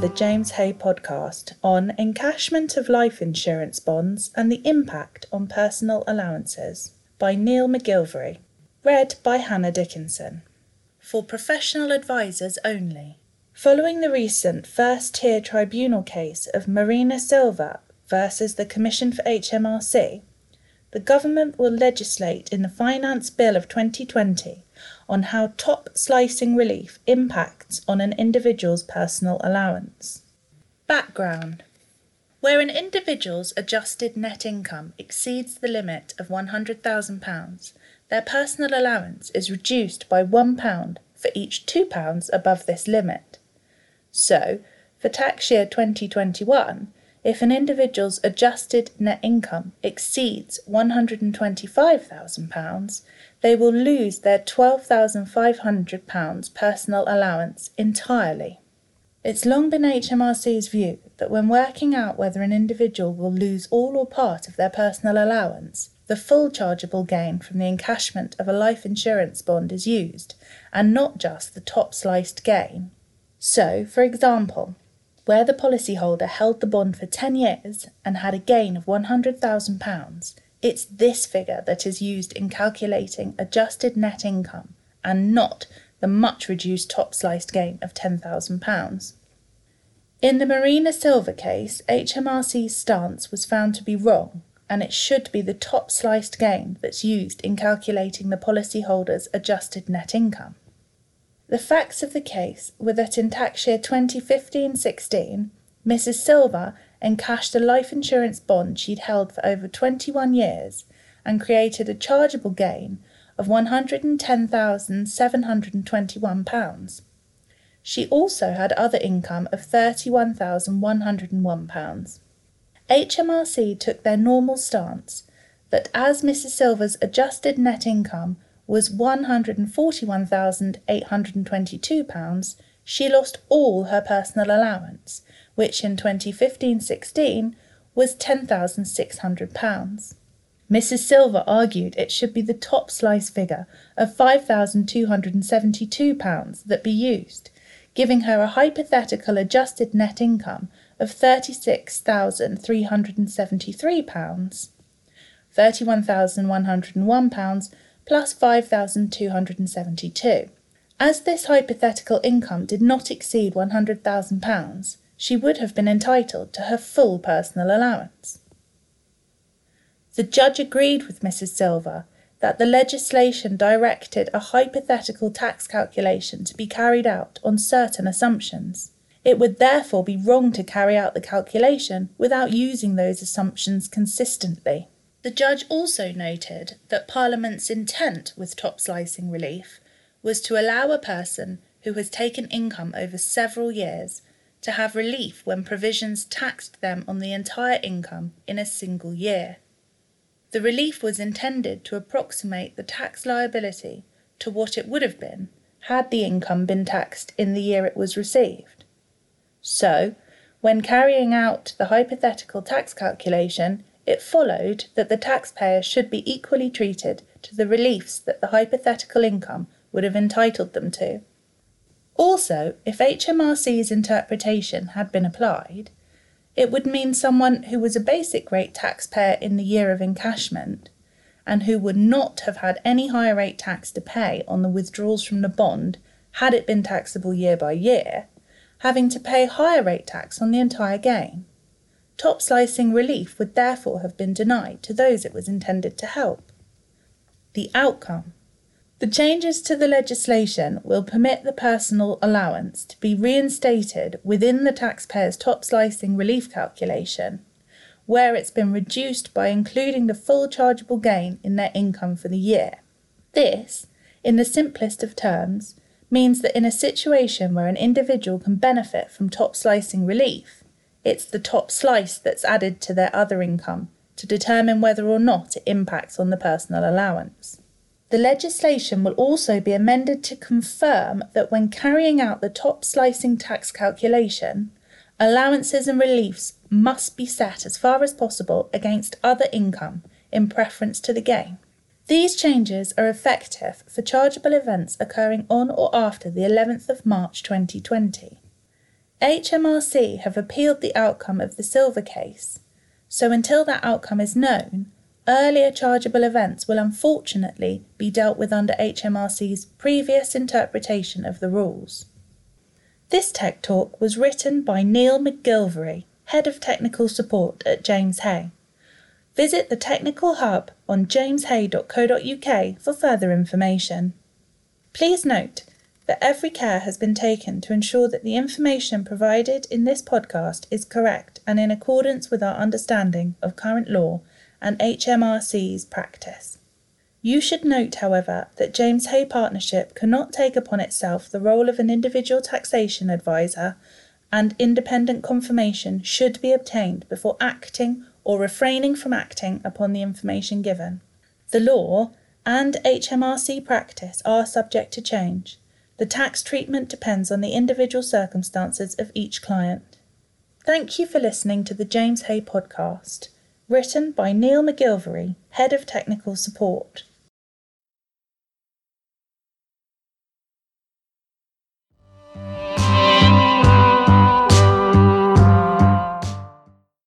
the James Hay podcast on encashment of life insurance bonds and the impact on personal allowances by Neil MacGillivray. Read by Hannah Dickinson. For professional advisors only. Following the recent first tier tribunal case of Marina Silver versus the Commission for HMRC, the government will legislate in the Finance Bill of 2020 on how top slicing relief impacts on an individual's personal allowance. Background Where an individual's adjusted net income exceeds the limit of £100,000, their personal allowance is reduced by £1 for each £2 above this limit. So, for tax year 2021, if an individual's adjusted net income exceeds £125,000, they will lose their £12,500 personal allowance entirely. It's long been HMRC's view that when working out whether an individual will lose all or part of their personal allowance, the full chargeable gain from the encashment of a life insurance bond is used, and not just the top sliced gain. So, for example, where the policyholder held the bond for 10 years and had a gain of £100,000, it's this figure that is used in calculating adjusted net income and not the much reduced top sliced gain of £10,000. In the Marina Silver case, HMRC's stance was found to be wrong, and it should be the top sliced gain that's used in calculating the policyholder's adjusted net income. The facts of the case were that in tax year 2015 16, Mrs. Silver cashed a life insurance bond she'd held for over 21 years and created a chargeable gain of £110,721. She also had other income of £31,101. HMRC took their normal stance that as Mrs. Silver's adjusted net income was £141,822, she lost all her personal allowance, which in 2015 16 was £10,600. Mrs. Silver argued it should be the top slice figure of £5,272 that be used, giving her a hypothetical adjusted net income of £36,373, £31,101 plus plus £5,272. As this hypothetical income did not exceed £100,000, she would have been entitled to her full personal allowance. The judge agreed with Mrs. Silver that the legislation directed a hypothetical tax calculation to be carried out on certain assumptions. It would therefore be wrong to carry out the calculation without using those assumptions consistently. The judge also noted that Parliament's intent with top slicing relief was to allow a person who has taken income over several years to have relief when provisions taxed them on the entire income in a single year. The relief was intended to approximate the tax liability to what it would have been had the income been taxed in the year it was received. So, when carrying out the hypothetical tax calculation, it followed that the taxpayer should be equally treated to the reliefs that the hypothetical income would have entitled them to. Also, if HMRC's interpretation had been applied, it would mean someone who was a basic rate taxpayer in the year of encashment and who would not have had any higher rate tax to pay on the withdrawals from the bond had it been taxable year by year, having to pay higher rate tax on the entire gain. Top slicing relief would therefore have been denied to those it was intended to help. The outcome the changes to the legislation will permit the personal allowance to be reinstated within the taxpayer's top slicing relief calculation, where it's been reduced by including the full chargeable gain in their income for the year. This, in the simplest of terms, means that in a situation where an individual can benefit from top slicing relief, it's the top slice that's added to their other income to determine whether or not it impacts on the personal allowance. The legislation will also be amended to confirm that when carrying out the top slicing tax calculation, allowances and reliefs must be set as far as possible against other income in preference to the gain. These changes are effective for chargeable events occurring on or after the 11th of March 2020. HMRC have appealed the outcome of the Silver case, so until that outcome is known, earlier chargeable events will unfortunately be dealt with under HMRC's previous interpretation of the rules. This Tech Talk was written by Neil MacGillivray, Head of Technical Support at James Hay. Visit the Technical Hub on jameshay.co.uk for further information. Please note that every care has been taken to ensure that the information provided in this podcast is correct and in accordance with our understanding of current law and HMRC's practice. You should note, however, that James Hay Partnership cannot take upon itself the role of an individual taxation advisor, and independent confirmation should be obtained before acting or refraining from acting upon the information given. The law and HMRC practice are subject to change. The tax treatment depends on the individual circumstances of each client. Thank you for listening to the James Hay podcast, written by Neil MacGillivray, Head of Technical Support.